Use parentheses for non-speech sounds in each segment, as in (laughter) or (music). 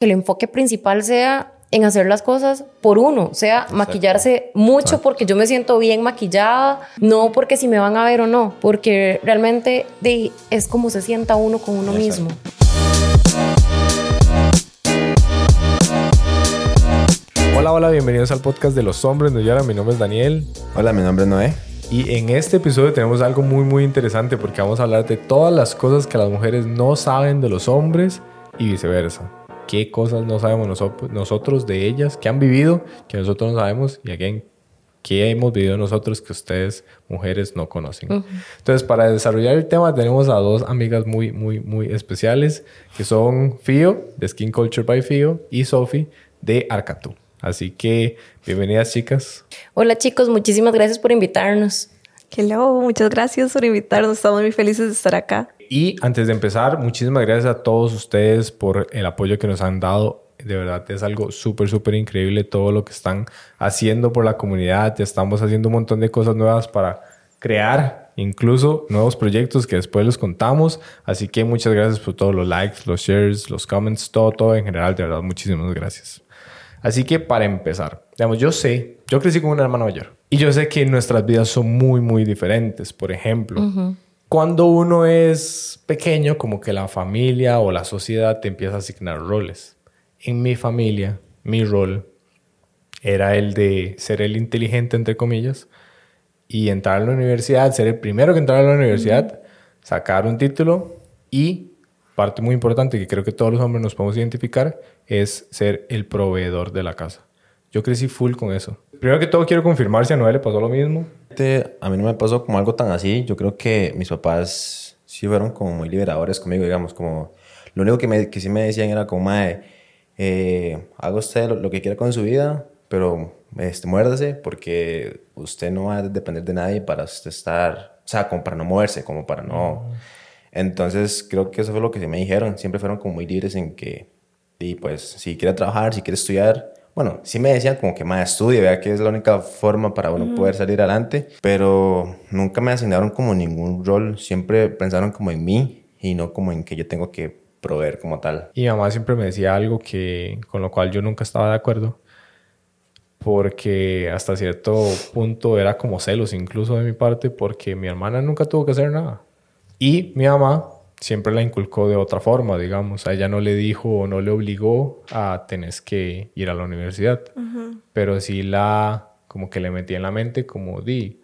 que el enfoque principal sea en hacer las cosas por uno, o sea, maquillarse mucho porque yo me siento bien maquillada, no porque si me van a ver o no, porque realmente es como se sienta uno con uno mismo. Hola, hola, bienvenidos al podcast de los hombres de Yara. Mi nombre es Daniel. Hola, mi nombre es Noé. Y en este episodio tenemos algo muy, muy interesante porque vamos a hablar de todas las cosas que las mujeres no saben de los hombres y viceversa. ¿Qué cosas no sabemos nosotros de ellas? ¿Qué han vivido que nosotros no sabemos? Y again, ¿qué hemos vivido nosotros que ustedes, mujeres, no conocen? Entonces, para desarrollar el tema, tenemos a dos amigas muy, muy, muy especiales que son Fio, de Skin Culture by Fio, y Sophie, de Arcatú. Así que bienvenidas chicas. Hola chicos, muchísimas gracias por invitarnos. Hello, muchas gracias por invitarnos. Estamos muy felices de estar acá. Y antes de empezar, muchísimas gracias a todos ustedes por el apoyo que nos han dado. De verdad es algo súper, súper increíble todo lo que están haciendo por la comunidad. Ya estamos haciendo un montón de cosas nuevas para crear incluso nuevos proyectos que después les contamos. Así que muchas gracias por todos los likes, los shares, los comments, todo, todo en general. De verdad, muchísimas gracias. Así que para empezar, digamos, yo sé, yo crecí con una hermana mayor y yo sé que nuestras vidas son muy, muy diferentes. Por ejemplo, cuando uno es pequeño, como que la familia o la sociedad te empieza a asignar roles. En mi familia, mi rol era el de ser el inteligente, entre comillas, y entrar a la universidad, ser el primero que entrar a la universidad, sacar un título y parte muy importante que creo que todos los hombres nos podemos identificar es ser el proveedor de la casa. Yo crecí full con eso. Primero que todo quiero confirmar si a Noel le pasó lo mismo. A mí no me pasó como algo tan así. Yo creo que mis papás sí fueron como muy liberadores conmigo, digamos, como... Lo único que, me, que sí me decían era como, mae, eh, haga usted lo, que quiera con su vida, pero este, muérdase porque usted no va a depender de nadie para usted estar, o sea, como para no moverse, como para no... Entonces, creo que eso fue lo que se me dijeron. Siempre fueron como muy libres en que, y pues, si quiere trabajar, si quiere estudiar, bueno, sí me decían como que más estudie, vea que es la única forma para uno poder salir adelante, pero nunca me asignaron como ningún rol, siempre pensaron como en mí y no como en que yo tengo que proveer como tal. Y mi mamá siempre me decía algo que con lo cual yo nunca estaba de acuerdo, porque hasta cierto punto era como celos incluso de mi parte, porque mi hermana nunca tuvo que hacer nada. Y mi mamá siempre la inculcó de otra forma, digamos. A ella no le dijo o no le obligó a tenés que ir a la universidad. Pero sí la, como que le metía en la mente como di,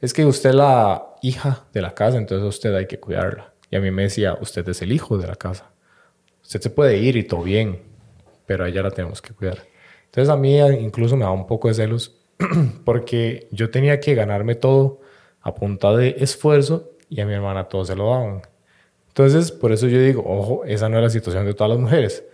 es que usted es la hija de la casa, entonces usted hay que cuidarla. Y a mí me decía, usted es el hijo de la casa. Usted se puede ir y todo bien, pero a ella la tenemos que cuidar. Entonces a mí incluso me da un poco de celos (clears throat) porque yo tenía que ganarme todo a punta de esfuerzo y a mi hermana todos se lo daban. Entonces, por eso yo digo, ojo, esa no es la situación de todas las mujeres,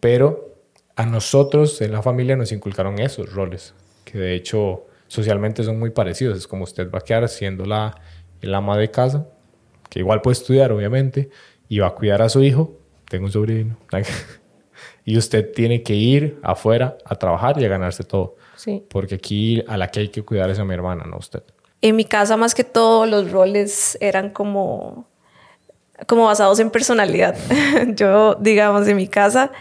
pero a nosotros en la familia nos inculcaron esos roles, que de hecho socialmente son muy parecidos. Es como usted va a quedar siendo la, el ama de casa, que igual puede estudiar, obviamente, y va a cuidar a su hijo. Tengo un sobrino. (laughs) y usted tiene que ir afuera a trabajar y a ganarse todo. Sí. Porque aquí a la que hay que cuidar es a mi hermana, no usted. En mi casa, más que todo, los roles eran como, como basados en personalidad. (laughs) yo, digamos, en mi casa,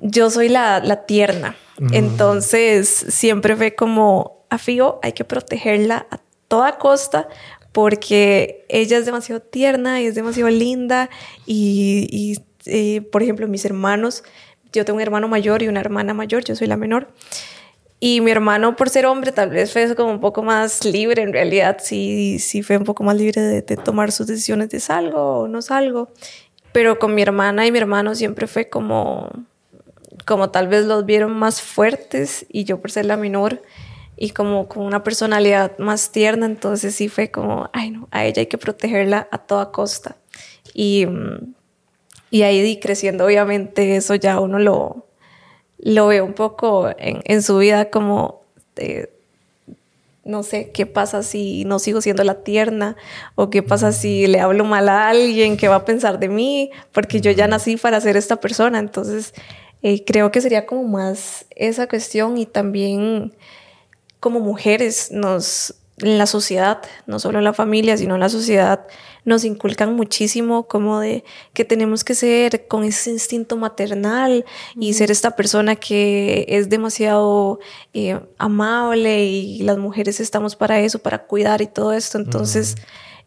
yo soy la, la tierna. Mm. Entonces, siempre fue como, a Fío hay que protegerla a toda costa porque ella es demasiado tierna y es demasiado linda. Y, y eh, por ejemplo, mis hermanos, yo tengo un hermano mayor y una hermana mayor, yo soy la menor. Y mi hermano, por ser hombre, tal vez fue como un poco más libre, en realidad sí, sí fue un poco más libre de, tomar sus decisiones de salgo o no salgo. Pero con mi hermana y mi hermano siempre fue como, como tal vez los vieron más fuertes y yo por ser la menor y como con una personalidad más tierna, entonces sí fue como, ay no, a ella hay que protegerla a toda costa. Y, y ahí creciendo, obviamente eso ya uno lo, lo veo un poco en, su vida como, no sé, qué pasa si no sigo siendo la tierna o qué pasa si le hablo mal a alguien, qué va a pensar de mí, porque yo ya nací para ser esta persona. Entonces, eh, creo que sería como más esa cuestión y también como mujeres nos, en la sociedad, no solo en la familia, sino en la sociedad, nos inculcan muchísimo como de que tenemos que ser con ese instinto maternal y ser esta persona que es demasiado eh, amable y las mujeres estamos para eso, para cuidar y todo esto. Entonces,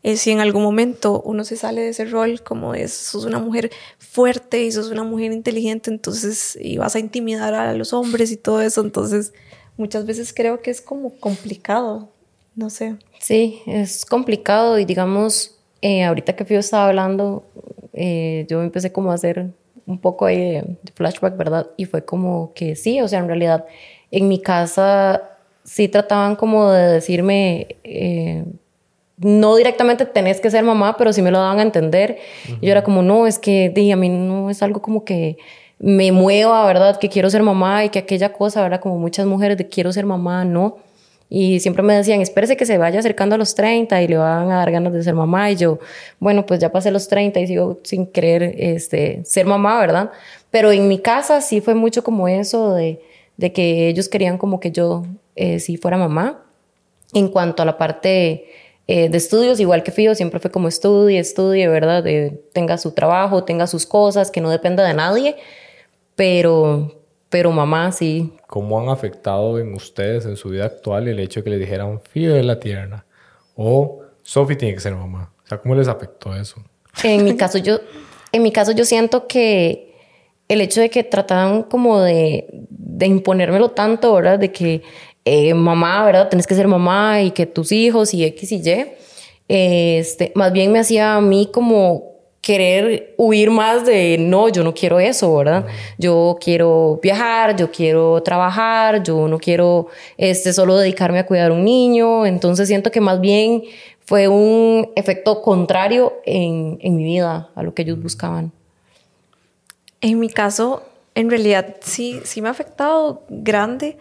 eh, si en algún momento uno se sale de ese rol como es, sos una mujer fuerte y sos una mujer inteligente, entonces, y vas a intimidar a los hombres y todo eso, entonces muchas veces creo que es como complicado no sé. Sí, es complicado y digamos, eh, ahorita que Fio estaba hablando, eh, yo empecé como a hacer un poco de, flashback, ¿verdad? Y fue como que sí, o sea, en realidad en mi casa sí trataban como de decirme, eh, no directamente tenés que ser mamá, pero sí me lo daban a entender. Y yo era como, no, es que di, a mí no es algo como que me mueva, ¿verdad? Que quiero ser mamá y que aquella cosa, ¿verdad? Como muchas mujeres de quiero ser mamá, no. Y siempre me decían, espérese que se vaya acercando a los 30 y le van a dar ganas de ser mamá. Y yo, bueno, pues ya pasé los 30 y sigo sin querer este, ser mamá, ¿verdad? Pero en mi casa sí fue mucho como eso de, de que ellos querían como que yo eh, sí fuera mamá. En cuanto a la parte eh, de estudios, igual que Fío, siempre fue como estudie, estudie, ¿verdad? De, tenga su trabajo, tenga sus cosas, que no dependa de nadie. Pero, pero mamá sí. ¿Cómo han afectado en ustedes, en su vida actual, el hecho de que le dijeran Fío de la tierna? O Sophie tiene que ser mamá. O sea, ¿cómo les afectó eso? En mi caso, yo, en mi caso, yo siento que el hecho de que trataban como de, de imponérmelo tanto, ¿verdad? De que eh, mamá, ¿verdad? Tienes que ser mamá y que tus hijos y X y Y. Este, más bien me hacía a mí como querer huir más de no, yo no quiero eso, ¿verdad? Yo quiero viajar, yo quiero trabajar, yo no quiero este, solo dedicarme a cuidar a un niño, entonces siento que más bien fue un efecto contrario en, en mi vida a lo que ellos buscaban. En mi caso, en realidad sí, sí me ha afectado grande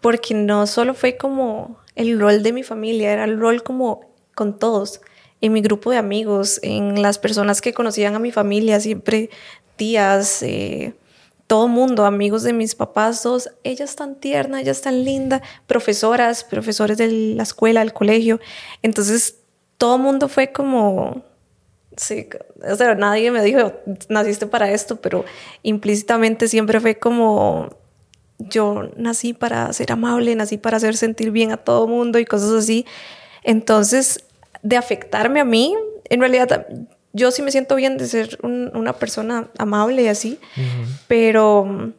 porque no solo fue como el rol de mi familia, era el rol como con todos en mi grupo de amigos, en las personas que conocían a mi familia, siempre tías, eh, todo mundo, amigos de mis papás, todos, ella es tan tierna, ella es tan linda, profesoras, profesores de la escuela, del colegio. Entonces, todo mundo fue como, sí, o sea, nadie me dijo, naciste para esto, pero implícitamente siempre fue como, yo nací para ser amable, nací para hacer sentir bien a todo mundo y cosas así. Entonces, de afectarme a mí, en realidad yo sí me siento bien de ser una persona amable y así, pero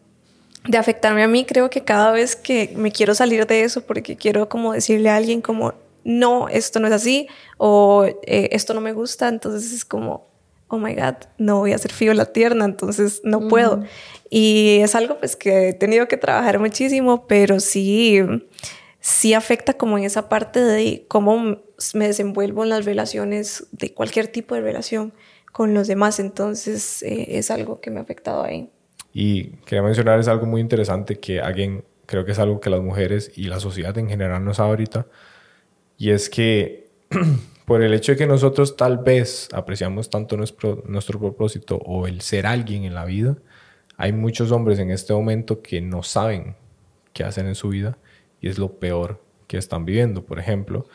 de afectarme a mí creo que cada vez que me quiero salir de eso porque quiero como decirle a alguien como, no, esto no es así o eh, esto no me gusta, entonces es como, oh my God, no voy a ser fío la tierna, entonces no puedo. Y es algo pues que he tenido que trabajar muchísimo, pero sí sí afecta como en esa parte de cómo me desenvuelvo en las relaciones, de cualquier tipo de relación con los demás. Entonces eh, es algo que me ha afectado ahí. Y quería mencionar es algo muy interesante que alguien, creo que es algo que las mujeres y la sociedad en general no sabe ahorita. Y es que (clears throat) por el hecho de que nosotros tal vez apreciamos tanto nuestro, nuestro propósito o el ser alguien en la vida, hay muchos hombres en este momento que no saben qué hacen en su vida y es lo peor que están viviendo, por ejemplo.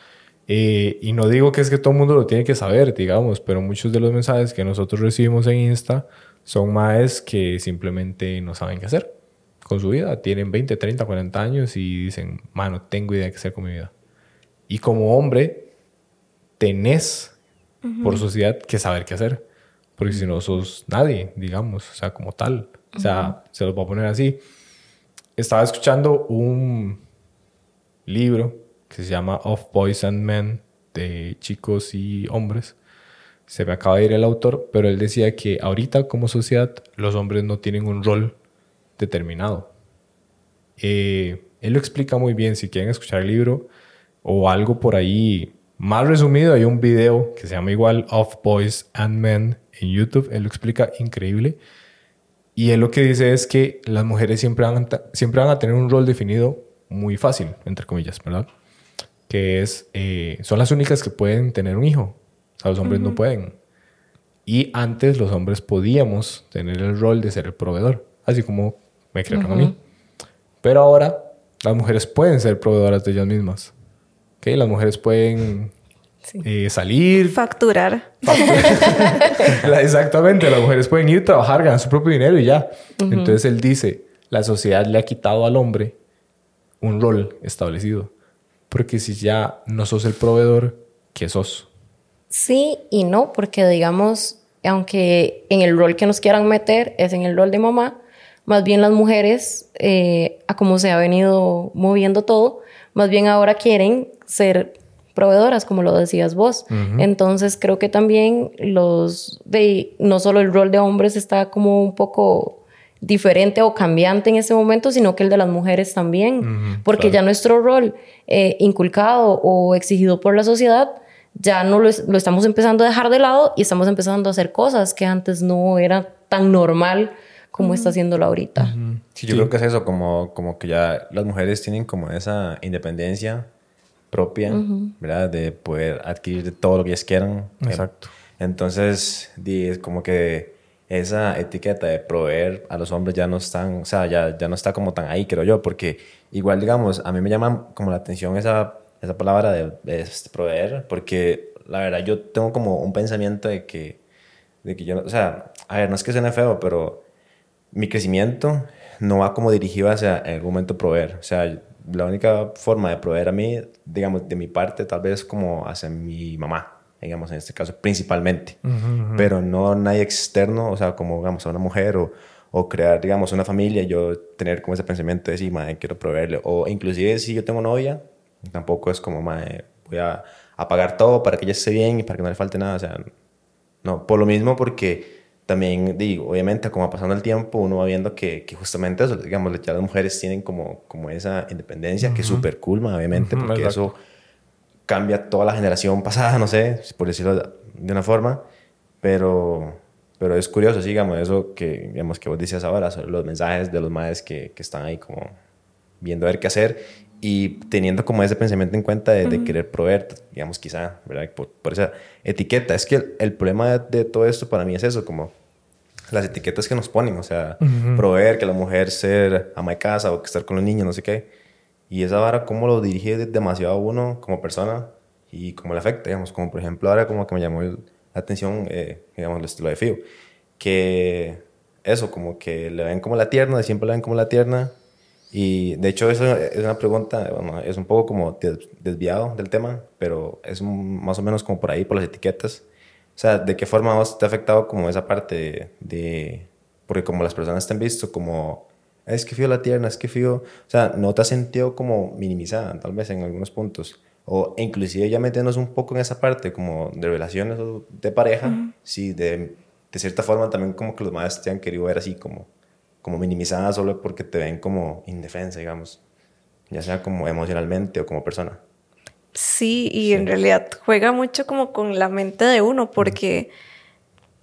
Eh, y no digo que es que todo el mundo lo tiene que saber, digamos, pero muchos de los mensajes que nosotros recibimos en Insta son más que simplemente no saben qué hacer con su vida. Tienen 20, 30, 40 años y dicen, mano, tengo idea de qué hacer con mi vida. Y como hombre, tenés por sociedad que saber qué hacer. Porque si no sos nadie, digamos, o sea, como tal. O sea, se los voy a poner así. Estaba escuchando un libro que se llama Of Boys and Men, de chicos y hombres. Se me acaba de ir el autor, pero él decía que ahorita como sociedad los hombres no tienen un rol determinado. Eh, él lo explica muy bien, si quieren escuchar el libro o algo por ahí más resumido, hay un video que se llama igual Of Boys and Men en YouTube, él lo explica increíble. Y él lo que dice es que las mujeres siempre van siempre van a tener un rol definido muy fácil, entre comillas, ¿verdad? Que es, eh, son las únicas que pueden tener un hijo. O sea, los hombres no pueden. Y antes los hombres podíamos tener el rol de ser el proveedor, así como me crearon a mí. Pero ahora las mujeres pueden ser proveedoras de ellas mismas. Ok, las mujeres pueden eh, salir. Facturar. (laughs) Exactamente, las mujeres pueden ir, trabajar, ganar su propio dinero y ya. Entonces él dice, la sociedad le ha quitado al hombre un rol establecido. Porque si ya no sos el proveedor, ¿qué sos? Sí y no, porque digamos, aunque en el rol que nos quieran meter es en el rol de mamá, más bien las mujeres, eh, a como se ha venido moviendo todo, más bien ahora quieren ser proveedoras, como lo decías vos. Entonces creo que también los de no solo el rol de hombres está como un poco diferente o cambiante en ese momento, sino que el de las mujeres también, porque ya nuestro rol eh, inculcado o exigido por la sociedad ya no lo, es- lo estamos empezando a dejar de lado y estamos empezando a hacer cosas que antes no era tan normal como está haciéndolo ahorita. Sí, yo creo que es eso, como, como que ya las mujeres tienen como esa independencia propia, ¿verdad? De poder adquirir todo lo que ellas quieran. Exacto. Entonces, di, es como que esa etiqueta de proveer a los hombres ya no están, o sea, ya, ya no está como tan ahí, creo yo, porque igual, digamos, a mí me llama como la atención esa, esa palabra de, de, este, proveer, porque la verdad yo tengo como un pensamiento de que, de que yo, o sea, a ver, no es que suene feo, pero mi crecimiento no va como dirigido hacia en algún momento proveer. O sea, la única forma de proveer a mí, digamos, de mi parte, tal vez como hacia mi mamá, digamos, en este caso, principalmente. Pero no nadie externo, o sea, como, digamos, a una mujer o, o crear, digamos, una familia, yo tener como ese pensamiento de decir, madre, quiero proveerle. O inclusive si yo tengo novia, tampoco es como, madre, voy a, a pagar todo para que ella esté bien y para que no le falte nada. O sea, no, por lo mismo porque también, digo, obviamente, como pasando el tiempo, uno va viendo que, que justamente eso, digamos, ya las mujeres tienen como, como esa independencia, que es súper cool, obviamente, porque exacto. eso cambia toda la generación pasada, no sé, por decirlo de una forma, pero, pero es curioso, sí, digamos, eso que, digamos, que vos decías ahora, sobre los mensajes de los madres que, que están ahí como viendo a ver qué hacer y teniendo como ese pensamiento en cuenta de, de querer proveer, digamos, quizá, ¿verdad? Por, por esa etiqueta. Es que el, el problema de, de todo esto para mí es eso, como las etiquetas que nos ponen, o sea, proveer, que la mujer ser ama de casa o que estar con los niños, no sé qué. Y esa vara, cómo lo dirige de- demasiado uno como persona y cómo le afecta, digamos, como por ejemplo ahora como que me llamó la atención, eh, digamos, lo de Fío, que eso, como que le ven como la tierna, siempre la ven como la tierna. Y de hecho eso es una pregunta, bueno, es un poco como des- desviado del tema, pero es un- más o menos como por ahí, por las etiquetas. O sea, ¿de qué forma vos te ha afectado como esa parte de... de- porque como las personas te han visto como, es que fío la tierna, es que fío... O sea, ¿no te has sentido como minimizada tal vez en algunos puntos? O inclusive ya metiéndonos un poco en esa parte como de relaciones o de pareja, sí, de, de cierta forma también como que los madres te han querido ver así como, como minimizada solo porque te ven como indefensa, digamos, ya sea como emocionalmente o como persona. Sí, y en realidad juega mucho como con la mente de uno, porque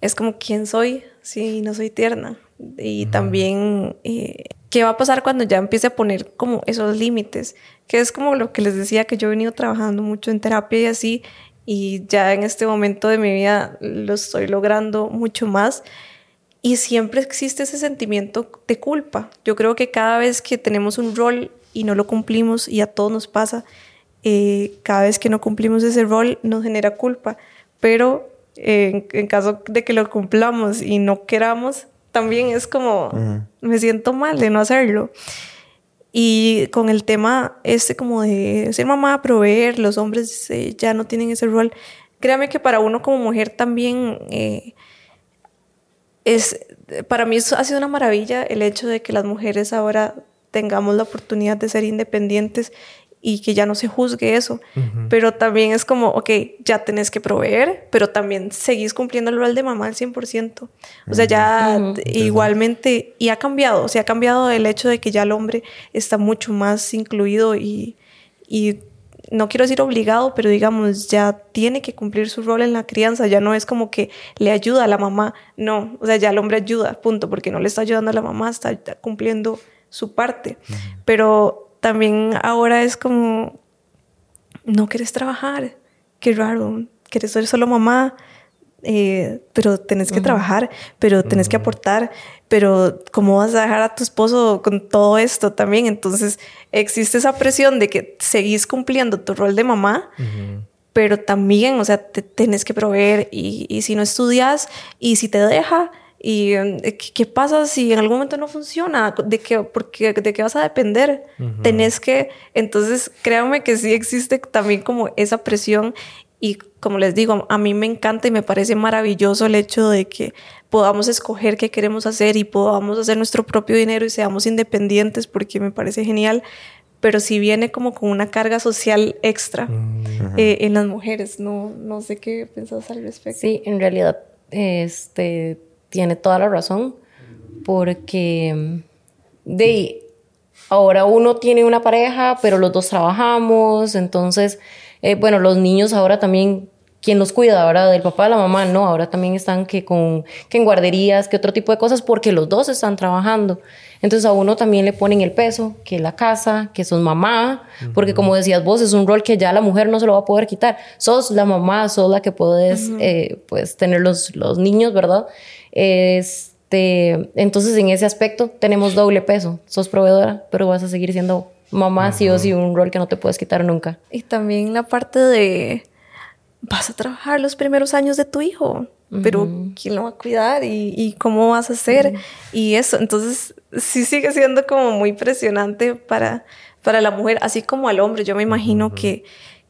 es como quién soy si no soy tierna. Y también eh, qué va a pasar cuando ya empiece a poner como esos límites, que es como lo que les decía que yo he venido trabajando mucho en terapia y así, y ya en este momento de mi vida lo estoy logrando mucho más. Y siempre existe ese sentimiento de culpa. Yo creo que cada vez que tenemos un rol y no lo cumplimos, y a todos nos pasa, eh, cada vez que no cumplimos ese rol nos genera culpa. Pero eh, en, en caso de que lo cumplamos y no queramos, también es como, me siento mal de no hacerlo. Y con el tema este como de ser mamá, proveer, los hombres eh, ya no tienen ese rol. Créame que para uno como mujer también eh, es, para mí eso ha sido una maravilla el hecho de que las mujeres ahora tengamos la oportunidad de ser independientes y que ya no se juzgue eso. Pero también es como, ok, ya tenés que proveer, pero también seguís cumpliendo el rol de mamá al 100%. O sea, ya igualmente, y ha cambiado, o sea, ha cambiado el hecho de que ya el hombre está mucho más incluido y, y no quiero decir obligado, pero digamos, ya tiene que cumplir su rol en la crianza, ya no es como que le ayuda a la mamá, no, o sea, ya el hombre ayuda, punto, porque no le está ayudando a la mamá, está está cumpliendo su parte. Pero también ahora es como, no quieres trabajar, qué raro, quieres ser solo mamá, eh, pero tenés que trabajar, pero tenés que aportar, pero ¿cómo vas a dejar a tu esposo con todo esto también? Entonces existe esa presión de que seguís cumpliendo tu rol de mamá, pero también, o sea, te tenés que proveer y, y si no estudias y si te deja, ¿Y eh, qué pasa si en algún momento no funciona? ¿De qué, porque, de qué vas a depender? Tenés que... Entonces, créanme que sí existe también como esa presión y como les digo, a mí me encanta y me parece maravilloso el hecho de que podamos escoger qué queremos hacer y podamos hacer nuestro propio dinero y seamos independientes porque me parece genial. Pero si viene como con una carga social extra eh, en las mujeres, no, no sé qué pensás al respecto. Sí, en realidad, este tiene toda la razón, porque de ahora uno tiene una pareja, pero los dos trabajamos, entonces, eh, bueno, los niños ahora también quién los cuida ahora del papá de la mamá, no, ahora también están que con que en guarderías, que otro tipo de cosas porque los dos están trabajando. Entonces a uno también le ponen el peso, que la casa, que sos mamá, porque como decías vos, es un rol que ya la mujer no se lo va a poder quitar. Sos la mamá, sos la que puedes eh, pues tener los, los niños, ¿verdad? Este, entonces en ese aspecto tenemos doble peso. Sos proveedora, pero vas a seguir siendo mamá sí o sí, un rol que no te puedes quitar nunca. Y también la parte de vas a trabajar los primeros años de tu hijo, pero ¿quién lo va a cuidar y, cómo vas a hacer? Y eso, entonces sí sigue siendo como muy impresionante para, para la mujer, así como al hombre. Yo me imagino que,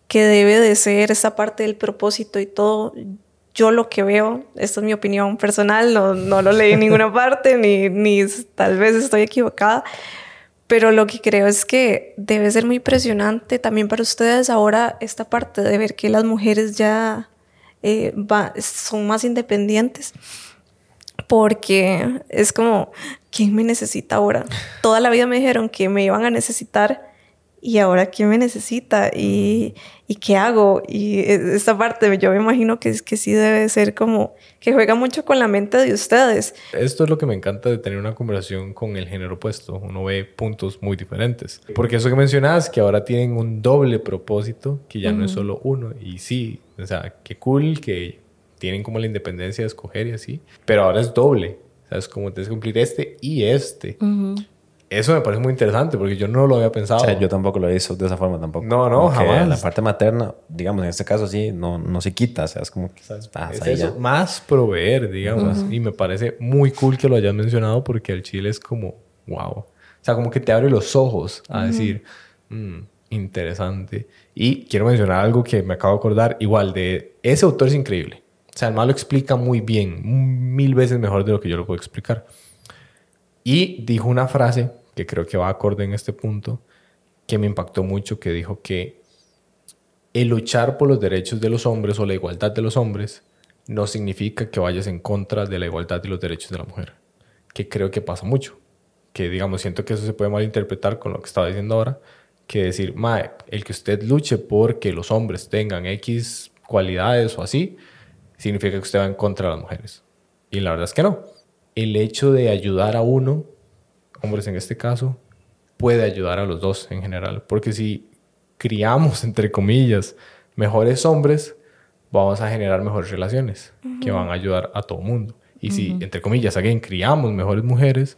que debe de ser esa parte del propósito y todo. Yo lo que veo, esta es mi opinión personal, no, no lo leí en (laughs) ninguna parte, ni, ni tal vez estoy equivocada, pero lo que creo es que debe ser muy impresionante también para ustedes ahora esta parte de ver que las mujeres ya eh, son más independientes. Porque es como, ¿quién me necesita ahora? Toda la vida me dijeron que me iban a necesitar y ahora quién me necesita y, y qué hago y e, esta parte yo me imagino que, que sí debe ser como que juega mucho con la mente de ustedes. Esto es lo que me encanta de tener una conversación con el género opuesto, uno ve puntos muy diferentes, porque eso que mencionas que ahora tienen un doble propósito, que ya no es solo uno y sí, o sea, qué cool que tienen como la independencia de escoger y así, pero ahora es doble, o sea, es como tienes que cumplir este y este. Eso me parece muy interesante porque yo no lo había pensado. O sea, yo tampoco lo he visto de esa forma tampoco. No, no, jamás. La parte materna, digamos, en este caso sí, no, no se quita. O sea, es como que es eso, más proveer, digamos. Y me parece muy cool que lo hayas mencionado porque el chile es como, wow. O sea, como que te abre los ojos a decir, mm, interesante. Y quiero mencionar algo que me acabo de acordar, igual, de ese autor es increíble. O sea, el lo explica muy bien, mil veces mejor de lo que yo lo puedo explicar. Y dijo una frase que creo que va acorde en este punto, que me impactó mucho, que dijo que el luchar por los derechos de los hombres o la igualdad de los hombres no significa que vayas en contra de la igualdad y los derechos de la mujer, que creo que pasa mucho, que digamos, siento que eso se puede malinterpretar con lo que estaba diciendo ahora, que decir, Mae, el que usted luche por que los hombres tengan X cualidades o así, significa que usted va en contra de las mujeres. Y la verdad es que no. El hecho de ayudar a uno hombres en este caso, puede ayudar a los dos en general. Porque si criamos, entre comillas, mejores hombres, vamos a generar mejores relaciones que van a ayudar a todo mundo. Y si, entre comillas, alguien criamos mejores mujeres,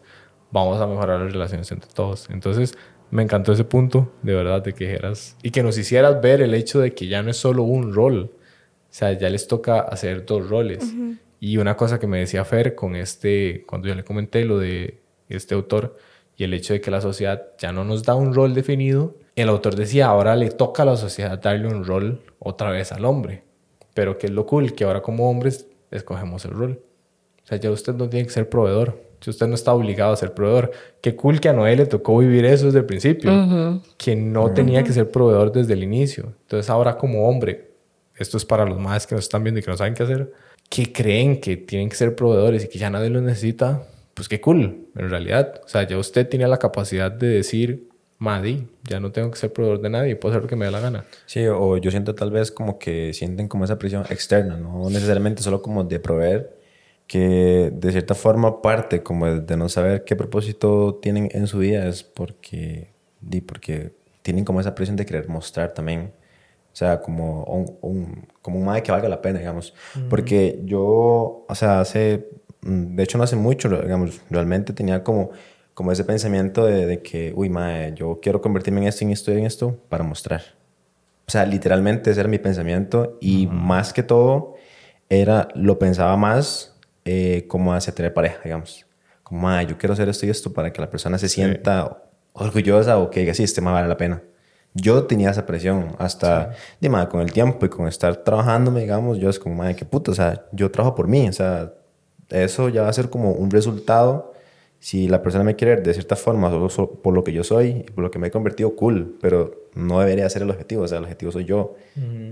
vamos a mejorar las relaciones entre todos. Entonces, me encantó ese punto, de verdad, de que dijeras y que nos hicieras ver el hecho de que ya no es solo un rol, o sea, ya les toca hacer dos roles. Y una cosa que me decía Fer con este, cuando yo le comenté lo de este autor, y el hecho de que la sociedad ya no nos da un rol definido, el autor decía, ahora le toca a la sociedad darle un rol otra vez al hombre. Pero que es lo cool, que ahora como hombres escogemos el rol. O sea, ya usted no tiene que ser proveedor. Si usted no está obligado a ser proveedor. Qué cool que a Noé le tocó vivir eso desde el principio. Que no tenía que ser proveedor desde el inicio. Entonces ahora como hombre, esto es para los más que nos están viendo y que no saben qué hacer, que creen que tienen que ser proveedores y que ya nadie los necesita, pues qué cool, en realidad. O sea, ya usted tiene la capacidad de decir, Madi, ya no tengo que ser proveedor de nadie, puedo hacer lo que me dé la gana. Sí, o yo siento tal vez como que sienten como esa presión externa, no necesariamente solo como de proveer, que de cierta forma parte como de no saber qué propósito tienen en su vida es porque, porque tienen como esa presión de querer mostrar también O sea, como un, un- como un mae que valga la pena, digamos. Porque yo, o sea, hace, mm, de hecho no hace mucho, digamos, realmente tenía como, como ese pensamiento de, de que, uy, mae, yo quiero convertirme en esto, en esto y en esto para mostrar. O sea, literalmente ese era mi pensamiento y más que todo era, lo pensaba más eh, como hacia tener pareja, digamos. Como, "Ma, yo quiero hacer esto y esto para que la persona se sienta orgullosa o que diga, sí, este más vale la pena. Yo tenía esa presión hasta, de, "Ma, con el tiempo y con estar trabajando, digamos, yo es como, madre, qué puto, o sea, yo trabajo por mí, o sea, eso ya va a ser como un resultado. Si la persona me quiere ver de cierta forma, solo, por lo que yo soy y por lo que me he convertido, cool, pero no debería ser el objetivo, o sea, el objetivo soy yo.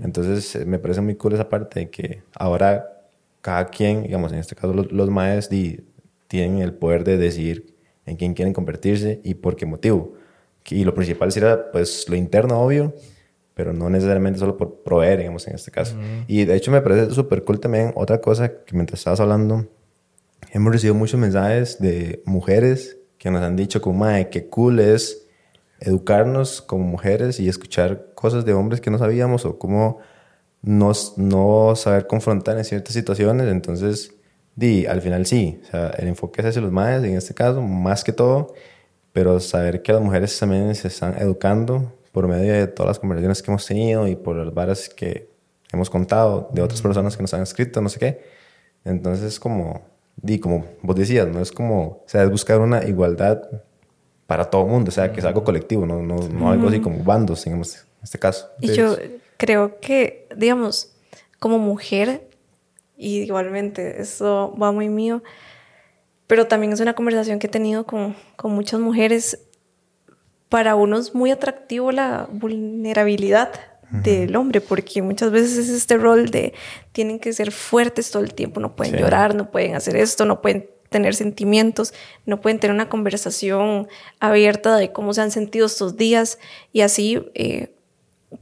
Entonces, eh, me parece muy cool esa parte de que ahora cada quien, digamos, en este caso los, los maes, di- tienen el poder de decidir en quién quieren convertirse y por qué motivo. Y lo principal sería, pues, lo interno, obvio, pero no necesariamente solo por proveer, digamos, en este caso. Y de hecho me parece súper cool también otra cosa que mientras estabas hablando, hemos recibido muchos mensajes de mujeres que nos han dicho como, mae, qué cool es educarnos como mujeres y escuchar cosas de hombres que no sabíamos o cómo nos, no saber confrontar en ciertas situaciones. Entonces, di, al final sí, o sea, el enfoque es hacia los maes en este caso, más que todo, pero saber que las mujeres también se están educando por medio de todas las conversaciones que hemos tenido y por las varas que hemos contado de otras personas que nos han escrito, no sé qué. Entonces, como, di, como vos decías, no es como, o sea, es buscar una igualdad para todo el mundo, o sea, que es algo colectivo, no, no, no algo así como bandos, digamos, en este caso. Y yo creo que, digamos, como mujer, y igualmente, eso va muy mío, pero también es una conversación que he tenido con, con muchas mujeres. Para uno es muy atractivo la vulnerabilidad del hombre, porque muchas veces es este rol de tienen que ser fuertes todo el tiempo, no pueden Sí. llorar, no pueden hacer esto, no pueden tener sentimientos, no pueden tener una conversación abierta de cómo se han sentido estos días y así eh,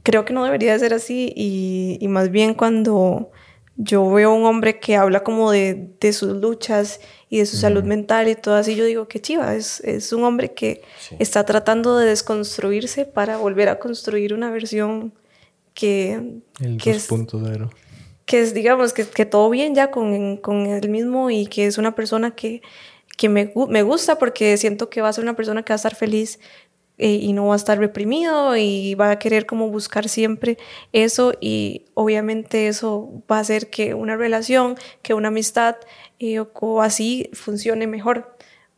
creo que no debería de ser así y, y más bien cuando yo veo a un hombre que habla como de, de sus luchas y de su salud mental y todo así, yo digo que chiva, es, es un hombre que está tratando de desconstruirse para volver a construir una versión que, El que es, 2.0. que es, digamos, que, que todo bien ya con, con él mismo y que es una persona que, que me, me gusta porque siento que va a ser una persona que va a estar feliz eh, y no va a estar reprimido y va a querer como buscar siempre eso y obviamente eso va a hacer que una relación, que una amistad eh, o, o así funcione mejor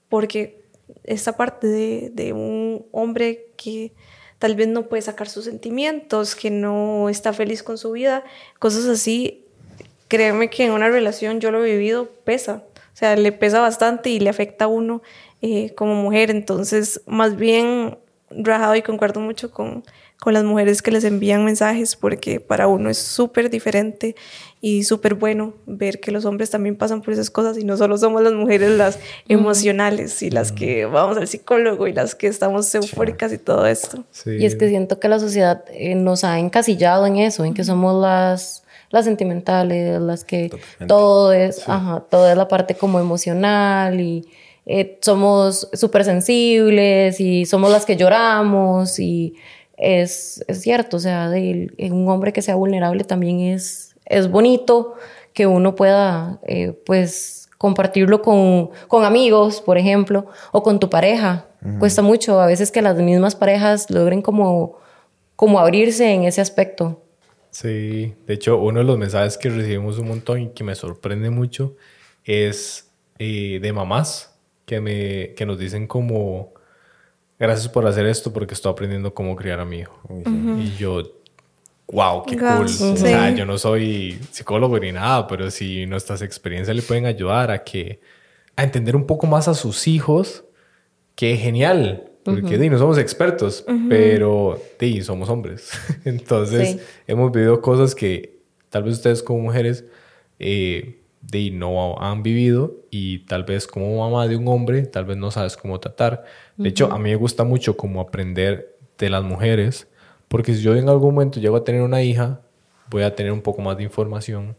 porque esta parte de, de un hombre que tal vez no puede sacar sus sentimientos, que no está feliz con su vida, cosas así, créeme que en una relación yo lo he vivido, pesa. O sea, le pesa bastante y le afecta a uno eh, como mujer. Entonces, más bien rajado y concuerdo mucho con, con las mujeres que les envían mensajes porque para uno es súper diferente y súper bueno ver que los hombres también pasan por esas cosas y no solo somos las mujeres las emocionales y las que vamos al psicólogo y las que estamos eufóricas y todo esto. Sí. Y es que siento que la sociedad eh, nos ha encasillado en eso, en que somos las, las sentimentales, las que Totalmente. todo es, ajá, todo es la parte como emocional y eh, somos súper sensibles y somos las que lloramos y es, es cierto, o sea, de, un hombre que sea vulnerable también es, es bonito que uno pueda, eh, pues, compartirlo con, con amigos, por ejemplo, o con tu pareja. Cuesta mucho a veces que las mismas parejas logren como, como abrirse en ese aspecto. Sí, de hecho, uno de los mensajes que recibimos un montón y que me sorprende mucho es eh, de mamás que, me, que nos dicen como, gracias por hacer esto porque estoy aprendiendo cómo criar a mi hijo. Y yo, wow, qué cool. sí. O sea, yo no soy psicólogo ni nada, pero si nuestras experiencias le pueden ayudar a que, a entender un poco más a sus hijos, qué genial. Porque di, no somos expertos, pero di, somos hombres. (laughs) Entonces, Sí. hemos vivido cosas que tal vez ustedes como mujeres eh, di, no han vivido y tal vez como mamá de un hombre, tal vez no sabes cómo tratar. De hecho, a mí me gusta mucho como aprender de las mujeres, porque si yo en algún momento llego a tener una hija, voy a tener un poco más de información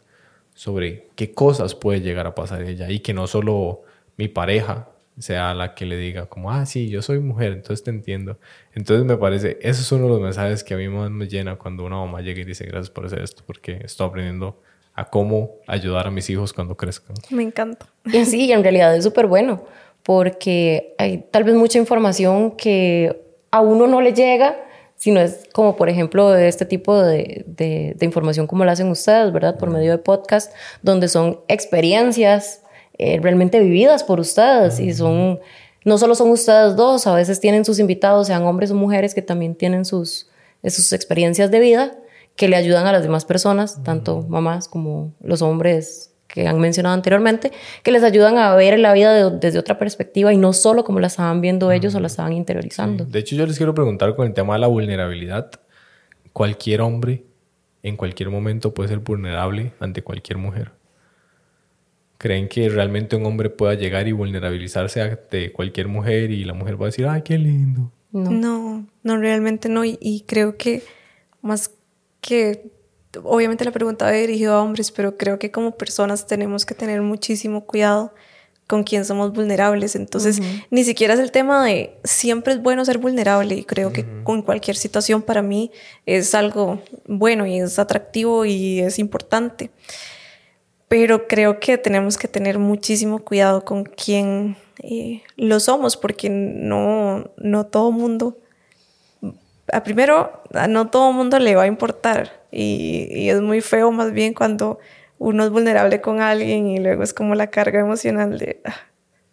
sobre qué cosas puede llegar a pasar ella y que no solo mi pareja sea la que le diga como, ah, sí, yo soy mujer, entonces te entiendo. Entonces me parece, eso es uno de los mensajes que a mí más me llena cuando una mamá llega y dice, gracias por hacer esto, porque estoy aprendiendo a cómo ayudar a mis hijos cuando crezcan. Me encanta. Y sí, en realidad es súper bueno, porque hay tal vez mucha información que a uno no le llega, sino es como, por ejemplo, este tipo de, de, de información como la hacen ustedes, ¿verdad? Por medio de podcast, donde son experiencias eh, realmente vividas por ustedes y son, no solo son ustedes dos, a veces tienen sus invitados, sean hombres o mujeres, que también tienen sus, sus experiencias de vida que le ayudan a las demás personas, tanto mamás como los hombres que han mencionado anteriormente, que les ayudan a ver la vida desde otra perspectiva y no solo como la estaban viendo ellos o la estaban interiorizando. De hecho, yo les quiero preguntar con el tema de la vulnerabilidad. Cualquier hombre en cualquier momento puede ser vulnerable ante cualquier mujer. ¿Creen que realmente un hombre pueda llegar y vulnerabilizarse ante cualquier mujer y la mujer va a decir, ay, qué lindo? No, no, realmente no. y creo que más que obviamente la pregunta va dirigida a hombres, pero creo que como personas tenemos que tener muchísimo cuidado con quién somos vulnerables. Entonces, ni siquiera es el tema de siempre es bueno ser vulnerable y creo que con cualquier situación para mí es algo bueno y es atractivo y es importante. Pero creo que tenemos que tener muchísimo cuidado con quién eh, lo somos porque no, no todo mundo a primero, a no todo mundo le va a importar y, es muy feo más bien cuando uno es vulnerable con alguien y luego es como la carga emocional de ah,